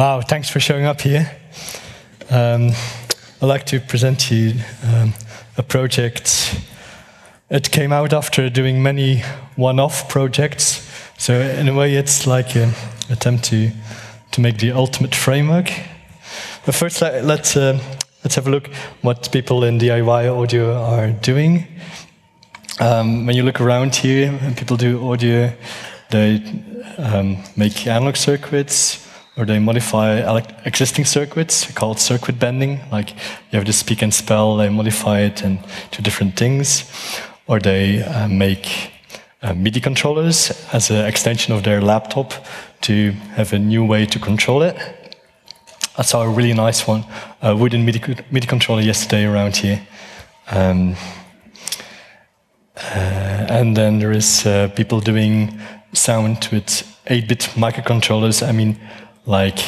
Wow, thanks for showing up here. Um, I'd like to present to you um, a project. It came out after doing many one-off projects. So in a way, it's like an attempt to, to make the ultimate framework. But first, let, let's, uh, let's have a look what people in DIY audio are doing. Um, when you look around here, people do audio, they um, make analog circuits, or they modify existing circuits called circuit bending. Like you have the speak and spell, they modify it and do different things, or they uh, make uh, MIDI controllers as an extension of their laptop to have a new way to control it. I saw a really nice one, a wooden MIDI, MIDI controller yesterday around here. Um, uh, and then there is uh, people doing sound with 8-bit microcontrollers. I mean, like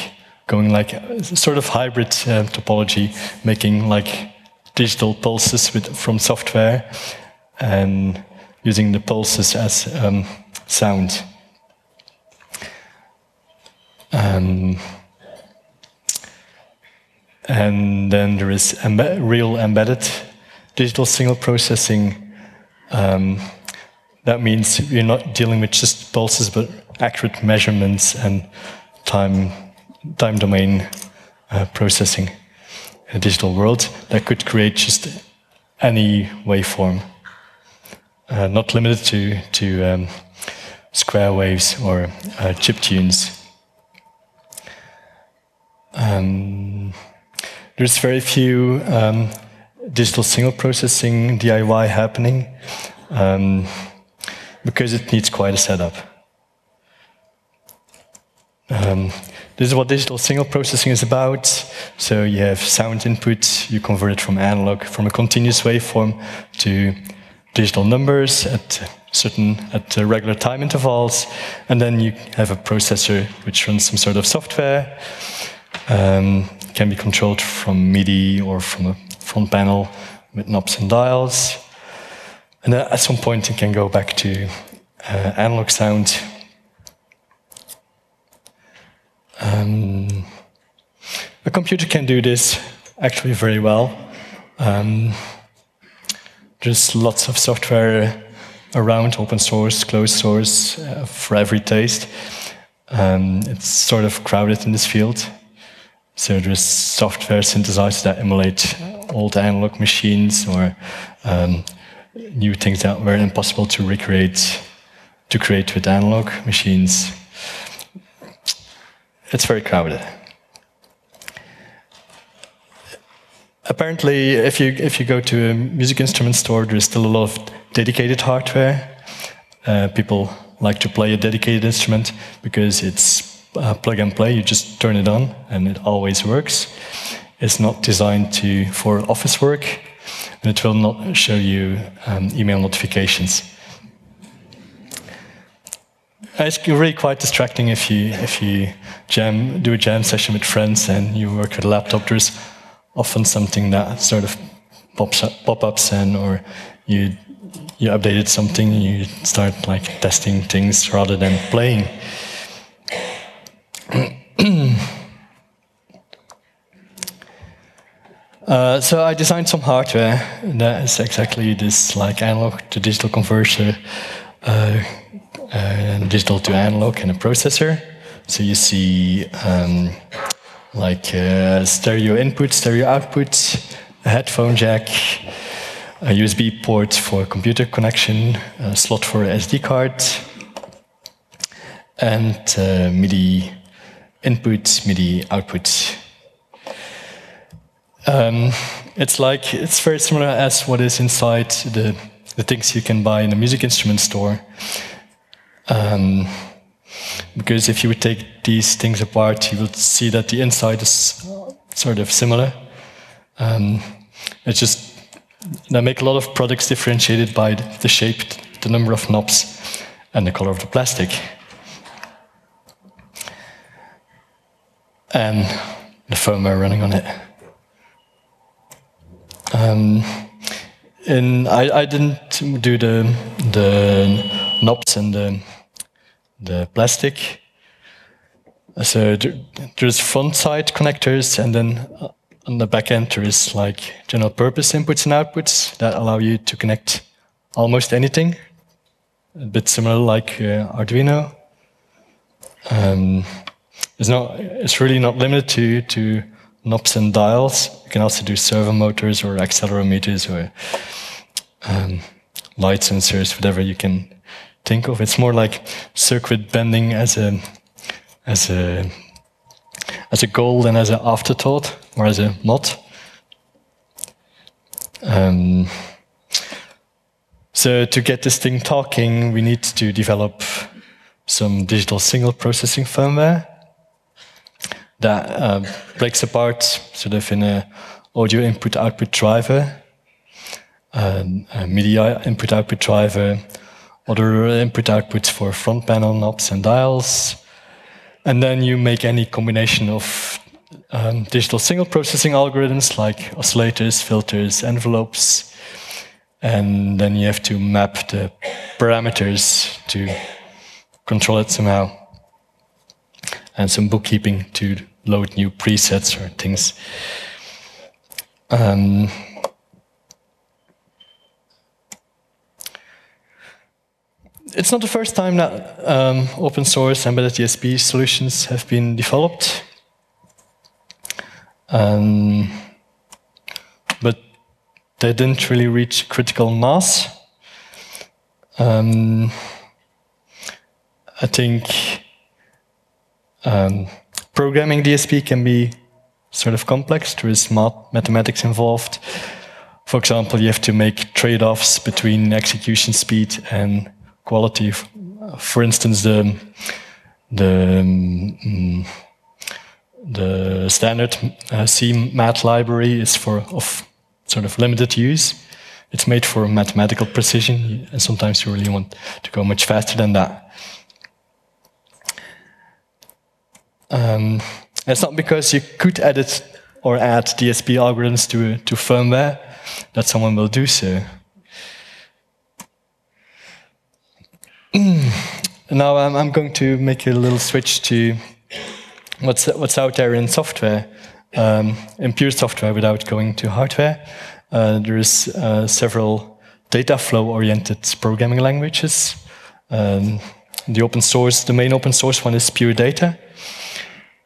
going like sort of hybrid uh, topology, making like digital pulses with, from software and using the pulses as um, sound. Um, and then there is embe real embedded digital signal processing. Um, that means you're not dealing with just pulses, but accurate measurements and time, time domain uh, processing in a digital world that could create just any waveform, uh, not limited to, to um, square waves or uh, chip tunes. Um, there's very few um, digital signal processing DIY happening um, because it needs quite a setup. Um, this is what digital signal processing is about. So you have sound input, you convert it from analog, from a continuous waveform to digital numbers at certain at regular time intervals, and then you have a processor which runs some sort of software. Um, can be controlled from MIDI or from a front panel with knobs and dials. And at some point, it can go back to uh, analog sound um, a computer can do this actually very well. Um, there's lots of software around, open source, closed source, uh, for every taste. Um, it's sort of crowded in this field. So there's software synthesizers that emulate old analog machines or um, new things that were impossible to recreate, to create with analog machines it's very crowded. Apparently, if you, if you go to a music instrument store, there's still a lot of dedicated hardware. Uh, people like to play a dedicated instrument because it's uh, plug and play. You just turn it on and it always works. It's not designed to, for office work, and it will not show you um, email notifications it's really quite distracting if you if you jam do a jam session with friends and you work with a laptop. There's often something that sort of pops up, pop-ups and or you you updated something you start like testing things rather than playing. uh, so I designed some hardware that is exactly this like analog to digital converter. Uh, digital to analog and a processor. So you see um, like uh, stereo input, stereo output, a headphone jack, a USB port for computer connection, a slot for SD card, and uh, MIDI input, MIDI output. Um, it's like it's very similar as what is inside the the things you can buy in a music instrument store. Um, because if you would take these things apart, you would see that the inside is sort of similar. Um, it's just they make a lot of products differentiated by the shape, the number of knobs, and the color of the plastic. And the firmware running on it. Um, and I, I didn't do the the knobs and the, the plastic. So there's front-side connectors, and then uh, on the back end there is like general purpose inputs and outputs that allow you to connect almost anything. A bit similar like uh, Arduino. Um, it's not. It's really not limited to to knobs and dials. You can also do servo motors or accelerometers or um, light sensors, whatever you can think of. It's more like circuit bending as a as a as a goal than as an afterthought or as a mod. Um, so to get this thing talking, we need to develop some digital signal processing firmware that uh, breaks apart sort of in a audio input output driver, um, a MIDI input output driver, other input outputs for front panel knobs and dials, and then you make any combination of um, digital signal processing algorithms like oscillators, filters, envelopes, and then you have to map the parameters to control it somehow, and some bookkeeping to load new presets or things. Um, it's not the first time that um, open source embedded DSP solutions have been developed. Um, but they didn't really reach critical mass. Um, I think um, programming DSP can be sort of complex. There is math mathematics involved. For example, you have to make trade-offs between execution speed and quality. For instance, the the um, the standard uh, math library is for of sort of limited use. It's made for mathematical precision, and sometimes you really want to go much faster than that. Um, it's not because you could edit or add DSP algorithms to, to firmware that someone will do so. Now um, I'm going to make a little switch to what's, what's out there in software, um, in pure software without going to hardware. Uh, there's uh, several data flow oriented programming languages. Um, the open source, the main open source one is Pure Data.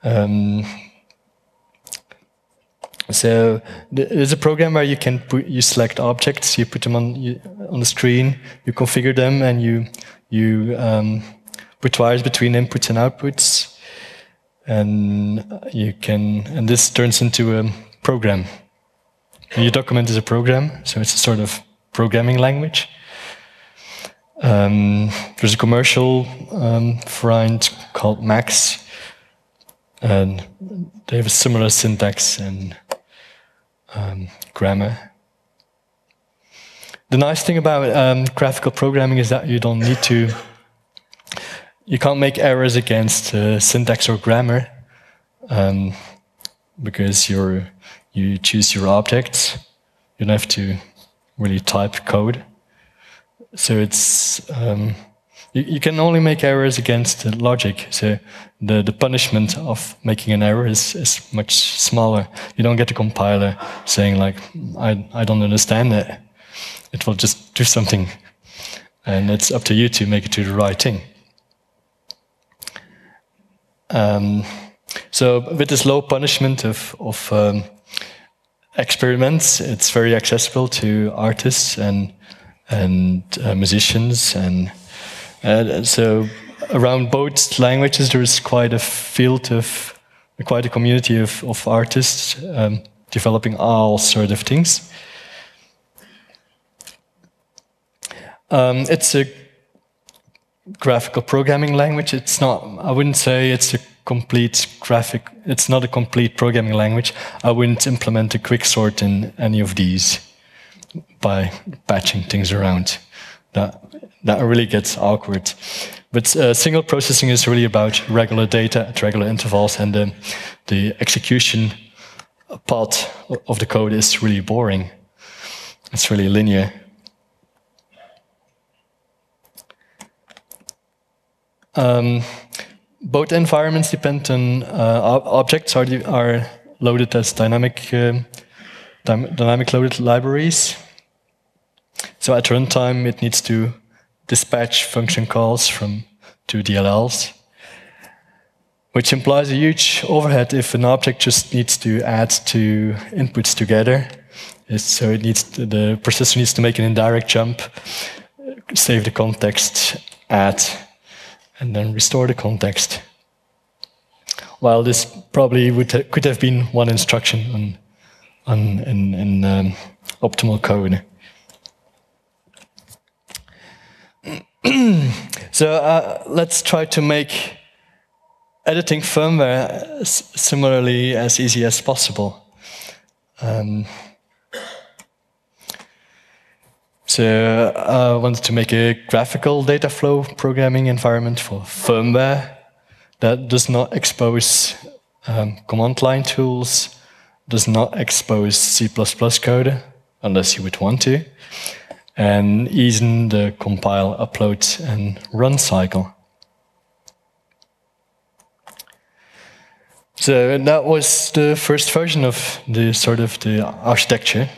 Um, so there's a program where you can put, you select objects, you put them on you, on the screen, you configure them, and you you um, put wires between inputs and outputs, and you can and this turns into a program. And your document is a program, so it's a sort of programming language. Um, there's a commercial um, called Max, and they have a similar syntax and um, grammar. The nice thing about um, graphical programming is that you don't need to, you can't make errors against uh, syntax or grammar um, because you're, you choose your objects. You don't have to really type code. So it's, um, you, you, can only make errors against the logic. So the, the punishment of making an error is, is much smaller. You don't get a compiler saying like, I, I don't understand it it will just do something. And it's up to you to make it do the right thing. Um, so with this low punishment of, of um, experiments, it's very accessible to artists and and uh, musicians, and uh, so around both languages there is quite a field of quite a community of, of artists um, developing all sort of things. Um, it's a graphical programming language. It's not, I wouldn't say it's a complete graphic, it's not a complete programming language. I wouldn't implement a quicksort in any of these by patching things around. That, that really gets awkward. But uh, signal processing is really about regular data at regular intervals, and the, the execution part of the code is really boring. It's really linear. Um, both environments depend on uh, objects are, are loaded as dynamic, uh, dynamic loaded libraries. So at runtime, it needs to dispatch function calls from two DLLs, which implies a huge overhead if an object just needs to add two inputs together. So it needs to, the processor needs to make an indirect jump, save the context, add, and then restore the context. While this probably would ha could have been one instruction on, on in, in um, optimal code. so uh, let's try to make editing firmware similarly as easy as possible. Um, so uh, I wanted to make a graphical data flow programming environment for firmware that does not expose um, command line tools, does not expose C++ code, unless you would want to, and easen the compile, upload, and run cycle. So that was the first version of the sort of the architecture.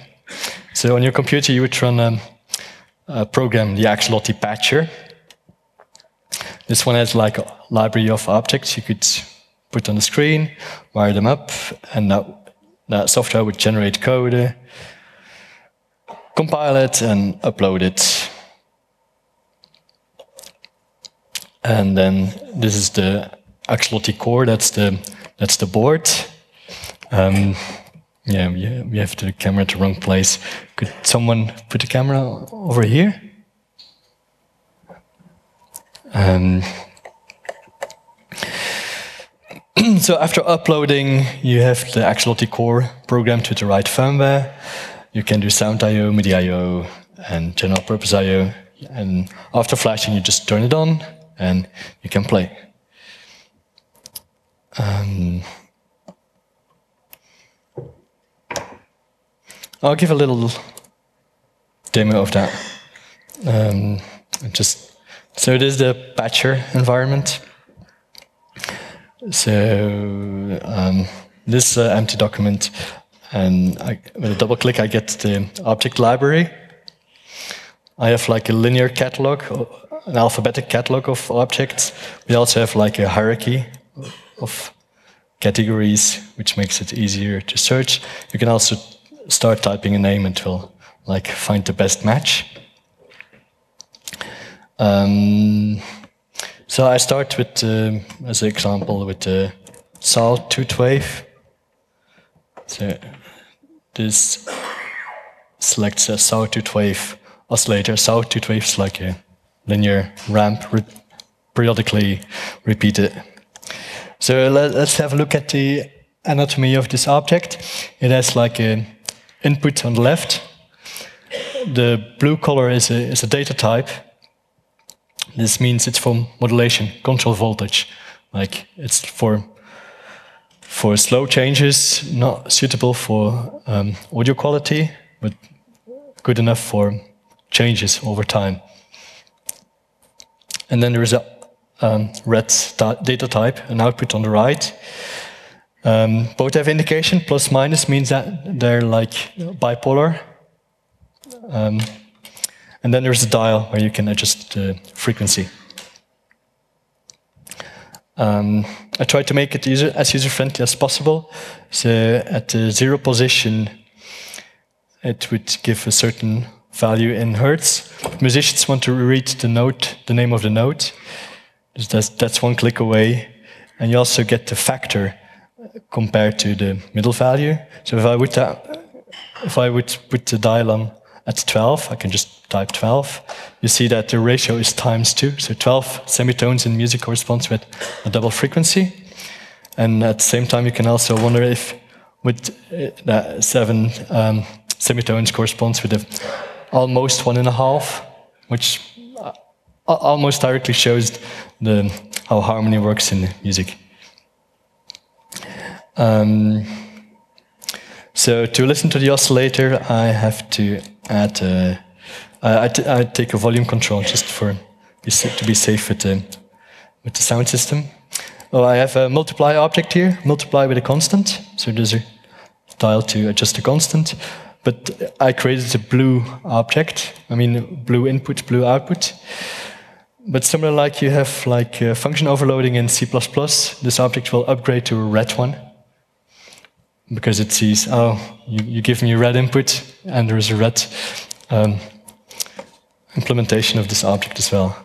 So on your computer, you would run a, a program, the Axoloti patcher. This one has like a library of objects you could put on the screen, wire them up, and that, that software would generate code compile it and upload it. And then this is the Axoloti core, that's the, that's the board. Um, yeah, we, we have the camera at the wrong place. Could someone put the camera over here? Um, so after uploading, you have the Axoloti core programmed to the right firmware. You can do sound I.O., MIDI I.O., and general purpose I.O. And after flashing, you just turn it on and you can play. Um, I'll give a little demo of that. Um, just so it is the patcher environment. So um, this uh, empty document and I, with a double click, I get the object library. I have like a linear catalog, an alphabetic catalog of objects. We also have like a hierarchy of categories, which makes it easier to search. You can also start typing a name and it will like find the best match. Um, so I start with, uh, as an example, with the sawtooth wave. So this selects a sawtooth wave oscillator. Sawtooth wave is like a linear ramp, re periodically repeated. So let, us have a look at the anatomy of this object. It has like an input on the left. The blue color is a, is a data type. This means it's for modulation, control voltage. Like it's for for slow changes, not suitable for um, audio quality, but good enough for changes over time. And then there is a um, red data type, an output on the right. Um, both have indication, plus minus means that they're like bipolar. Um, and then there's a dial where you can adjust the frequency. Um, I tried to make it user, as user-friendly as possible. So at the zero position, it would give a certain value in hertz. Musicians want to read the note, the name of the note. That's, that's one click away. And you also get the factor compared to the middle value. So if I would, uh, if I would put the dial on at 12, I can just type 12. You see that the ratio is times 2, so 12 semitones in music corresponds with a double frequency. And at the same time, you can also wonder if with uh, that 7 um, semitones corresponds with almost one and a half, which uh, almost directly shows the, how harmony works in music. Um, so to listen to the oscillator, I have to add. Uh, I, take a volume control just for to be safe with the with the sound system. Oh, I have a multiply object here, multiply with a constant. So there's a dial to adjust the constant. But I created a blue object. I mean, blue input, blue output. But similar like you have like uh, function overloading in C++, this object will upgrade to a red one. Because it sees, oh, you, you give me a red input, and there is a red um, implementation of this object as well.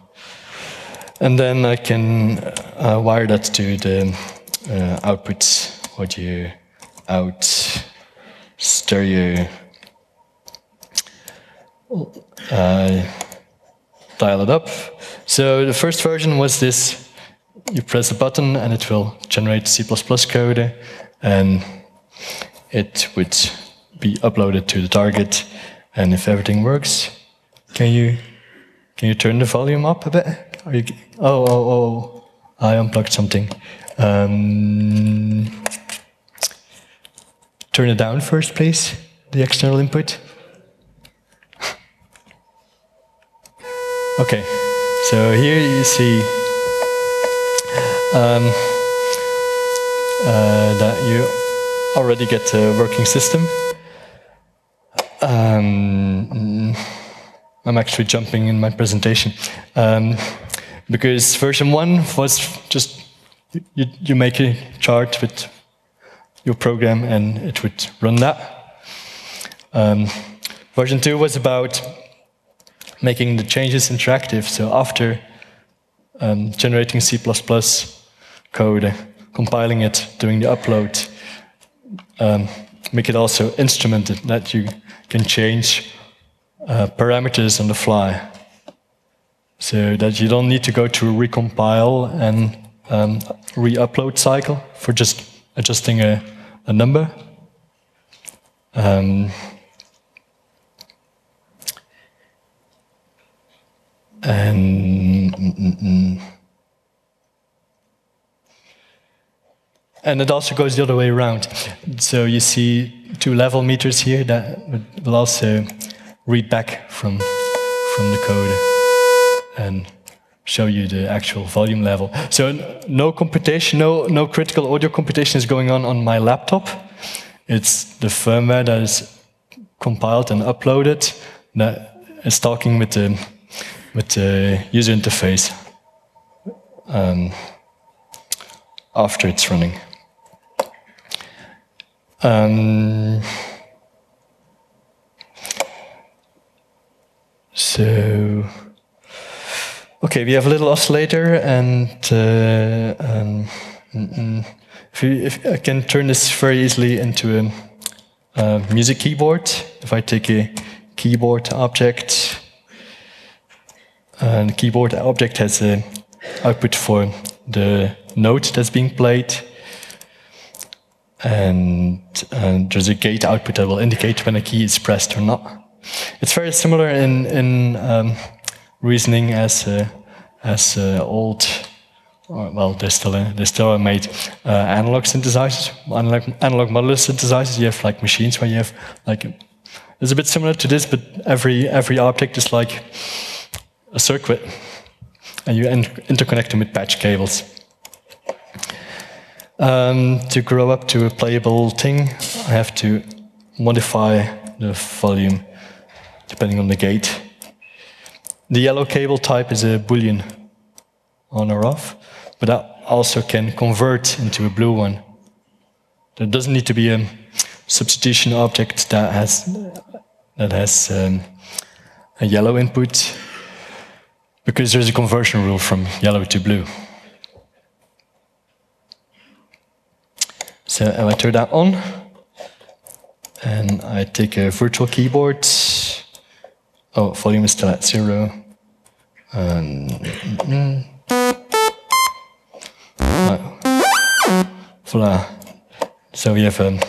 And then I can uh, wire that to the uh, output audio out stereo uh, dial it up. So the first version was this. You press a button and it will generate C++ code and it would be uploaded to the target. And if everything works, can you can you turn the volume up a bit? You, oh, oh, oh, I unplugged something. Um, turn it down first, please, the external input. okay, so here you see um, uh, that you already get a working system. Um, I'm actually jumping in my presentation. Um, because version one was just you, you make a chart with your program and it would run that. Um, version two was about making the changes interactive. So after um, generating C++ code, compiling it, doing the upload, um, make it also instrumented that you can change uh, parameters on the fly. So that you don't need to go to recompile and um, re-upload cycle for just adjusting a, a number. Um, and mm, mm, mm. And it also goes the other way around. So you see two level meters here that will also read back from from the code and show you the actual volume level. So no computation, no, no critical audio computation is going on on my laptop. It's the firmware that is compiled and uploaded that is talking with the, with the user interface um, after it's running. Um, so, okay, we have a little oscillator, and uh, um, if, you, if, I can turn this very easily into a, a music keyboard. If I take a keyboard object, and the keyboard object has an output for the note that's being played, and, and there's a gate output that will indicate when a key is pressed or not. It's very similar in, in um, reasoning as, uh, as uh, old, well, they still, uh, they still made uh, analog synthesizers, analog, analog modular synthesizers. You have like machines where you have like, it's a bit similar to this, but every, every object is like a circuit, and you interconnect them with patch cables. Um, to grow up to a playable thing, I have to modify the volume depending on the gate. The yellow cable type is a boolean on or off, but that also can convert into a blue one. There doesn't need to be a substitution object that has that has um, a yellow input because there's a conversion rule from yellow to blue. So I turn that on, and I take a virtual keyboard Oh, volume is still at zero. And, mm, no. Voila. So we have a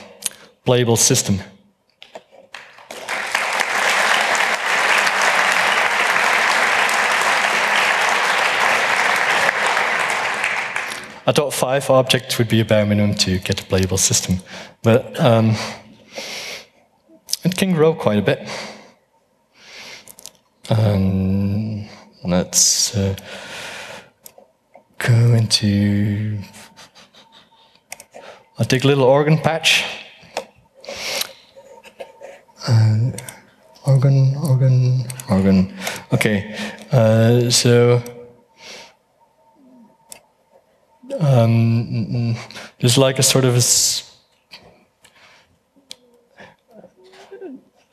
playable system. I thought five objects would be a bare minimum to get a playable system, but um, it can grow quite a bit. Um, let's uh, go into. I'll take a little organ patch. Uh, organ, organ, organ. Okay, uh, so um, there's like a sort of a.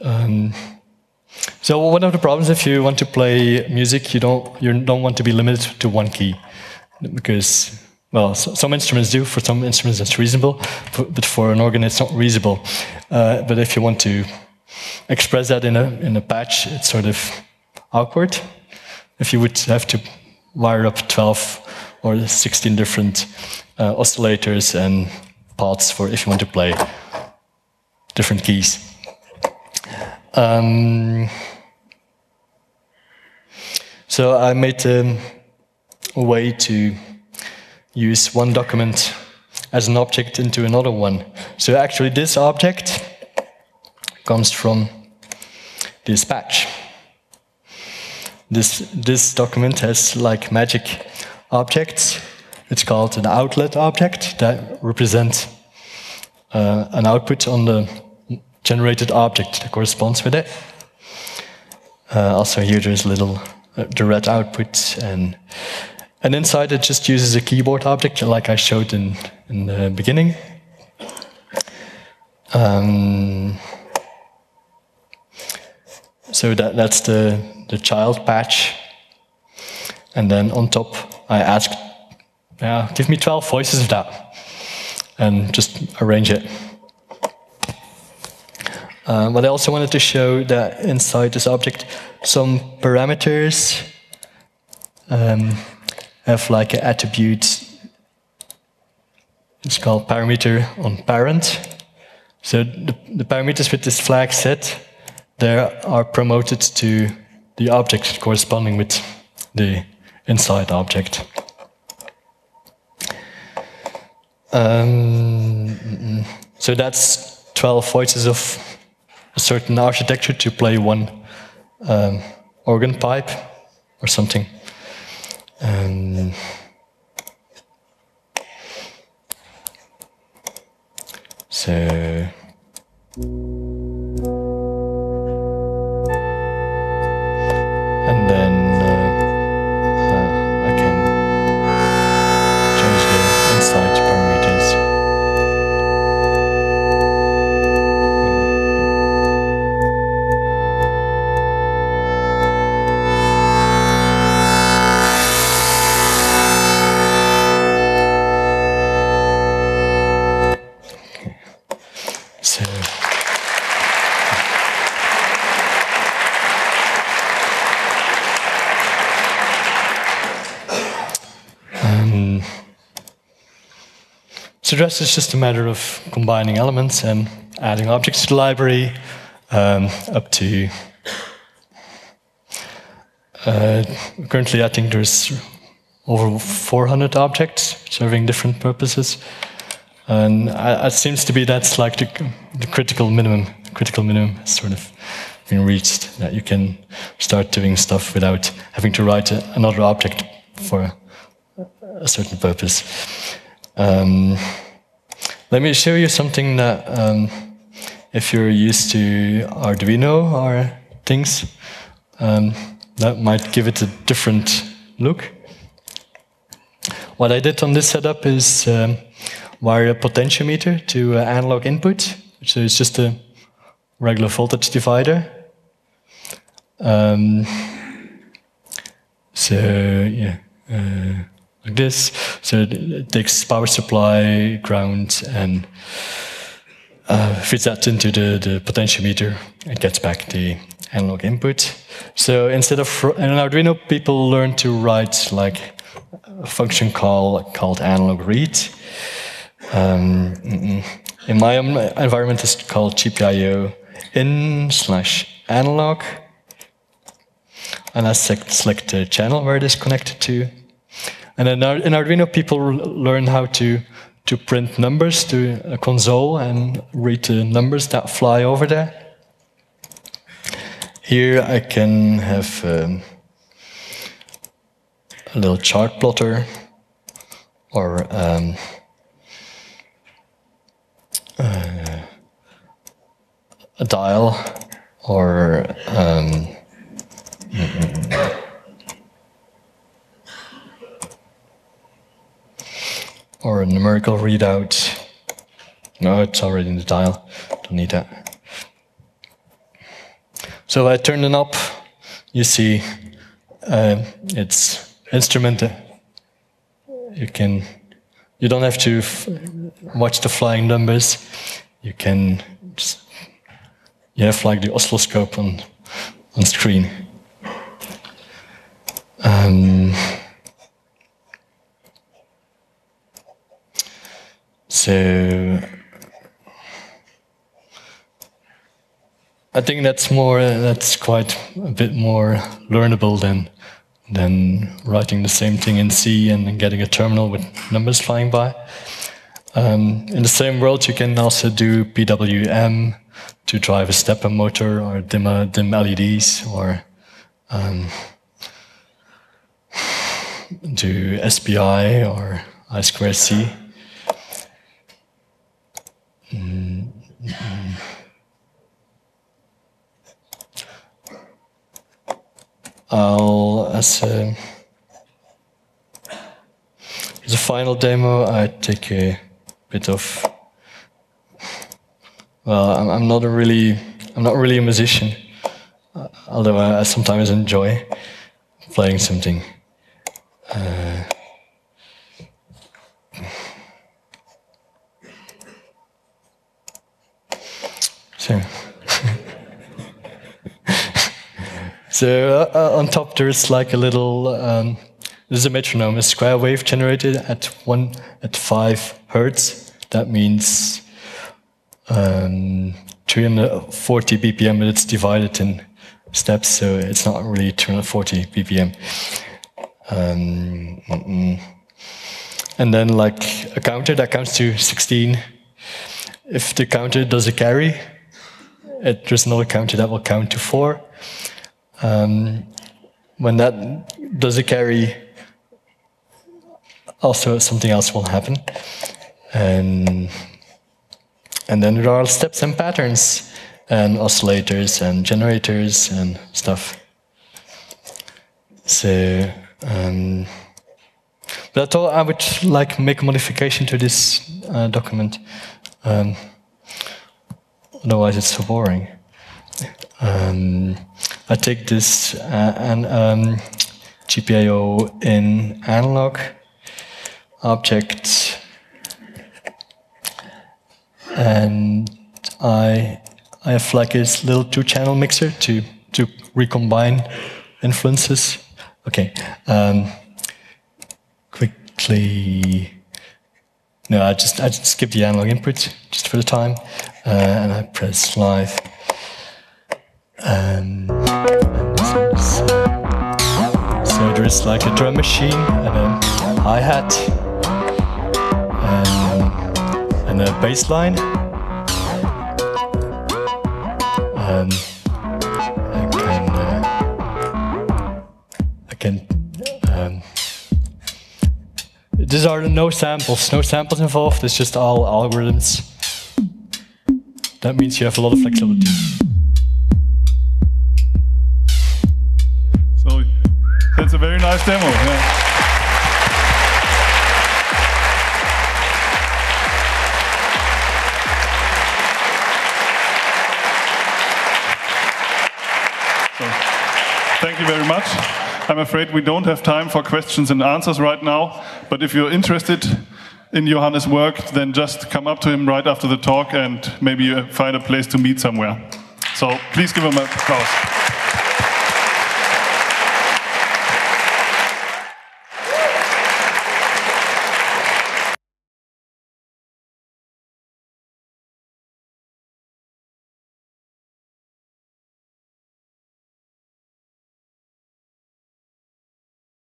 Um, so one of the problems if you want to play music, you don't you don't want to be limited to one key, because well, so, some instruments do. For some instruments, that's reasonable, but for an organ, it's not reasonable. Uh, but if you want to express that in a in a patch, it's sort of awkward. If you would have to wire up 12 or 16 different uh, oscillators and parts for if you want to play different keys. Um, so I made um, a way to use one document as an object into another one. So actually this object comes from this patch. This, this document has like magic objects. It's called an outlet object that represents uh, an output on the generated object that corresponds with it. Uh, also here there's a little uh, the red output and and inside it just uses a keyboard object like I showed in, in the beginning. Um, so that, that's the, the child patch. And then on top, I asked, yeah, give me 12 voices of that. And just arrange it. Uh, but I also wanted to show that inside this object, some parameters um, have like an attribute. It's called parameter on parent. So the, the parameters with this flag set, they are promoted to the object corresponding with the inside object. Um, so that's 12 voices of a certain architecture to play one um, organ pipe or something. Um, so. Um, so rest is just a matter of combining elements and adding objects to the library um, up to uh, currently I think there's over 400 objects serving different purposes. And it seems to be that's like the, the critical minimum. Critical minimum has sort of been reached that you can start doing stuff without having to write a, another object for a certain purpose. Um, let me show you something that, um, if you're used to Arduino or things, um, that might give it a different look. What I did on this setup is um, wire a potentiometer to uh, analog input, which is just a regular voltage divider. Um, so yeah, uh, like this. So it takes power supply, ground, and uh, feeds that into the, the potentiometer It gets back the analog input. So instead of in Arduino, people learn to write like a function call called analog read. Um, in my environment, it's called GPIO in slash analog. And I select the channel where it is connected to. And in Arduino, people learn how to, to print numbers to a console and read the numbers that fly over there. Here I can have um, a little chart plotter or um, uh, a dial, or um, or a numerical readout. No, it's already in the dial. Don't need that. So I turn the knob, you see uh, it's instrument. You can, you don't have to watch the flying numbers. You can just, you have like the oscilloscope on on screen. Um, so I think that's more that's quite a bit more learnable than than writing the same thing in C and then getting a terminal with numbers flying by. Um, in the same world, you can also do PWM to drive a stepper motor or dim, uh, dim LEDs or um, do SPI or I2C. Mm. I'll, as a, as a final demo, I take a bit of, well, I'm, I'm not a really, I'm not really a musician, although I, I, sometimes enjoy playing something. Uh, so. So uh, uh, on top there's like a little, um, there's a metronome, a square wave generated at one at five hertz. That means um, 340 BPM, but it's divided in steps, so it's not really 240 BPM. Um. And then like a counter that counts to 16. If the counter does a carry, it, there's another counter that will count to four. Um, when that does a carry, also something else will happen. And, and then there are steps and patterns and oscillators and generators and stuff. So, um, but I thought I would like make a modification to this uh, document. Um, otherwise, it's so boring. Um, I take this uh, and um, GPIO in analog object and I I have like this little two-channel mixer to to recombine influences. Okay, um, quickly. No, I just I just skip the analog input just for the time, uh, and I press live. Um, so there's like a drum machine and a hi-hat and, and a bass line. Um, these are no samples, no samples involved, it's just all algorithms. That means you have a lot of flexibility. So that's a very nice demo. Yeah. thank you very much. I'm afraid we don't have time for questions and answers right now, but if you're interested in Johannes' work, then just come up to him right after the talk and maybe find a place to meet somewhere. So please give him a applause.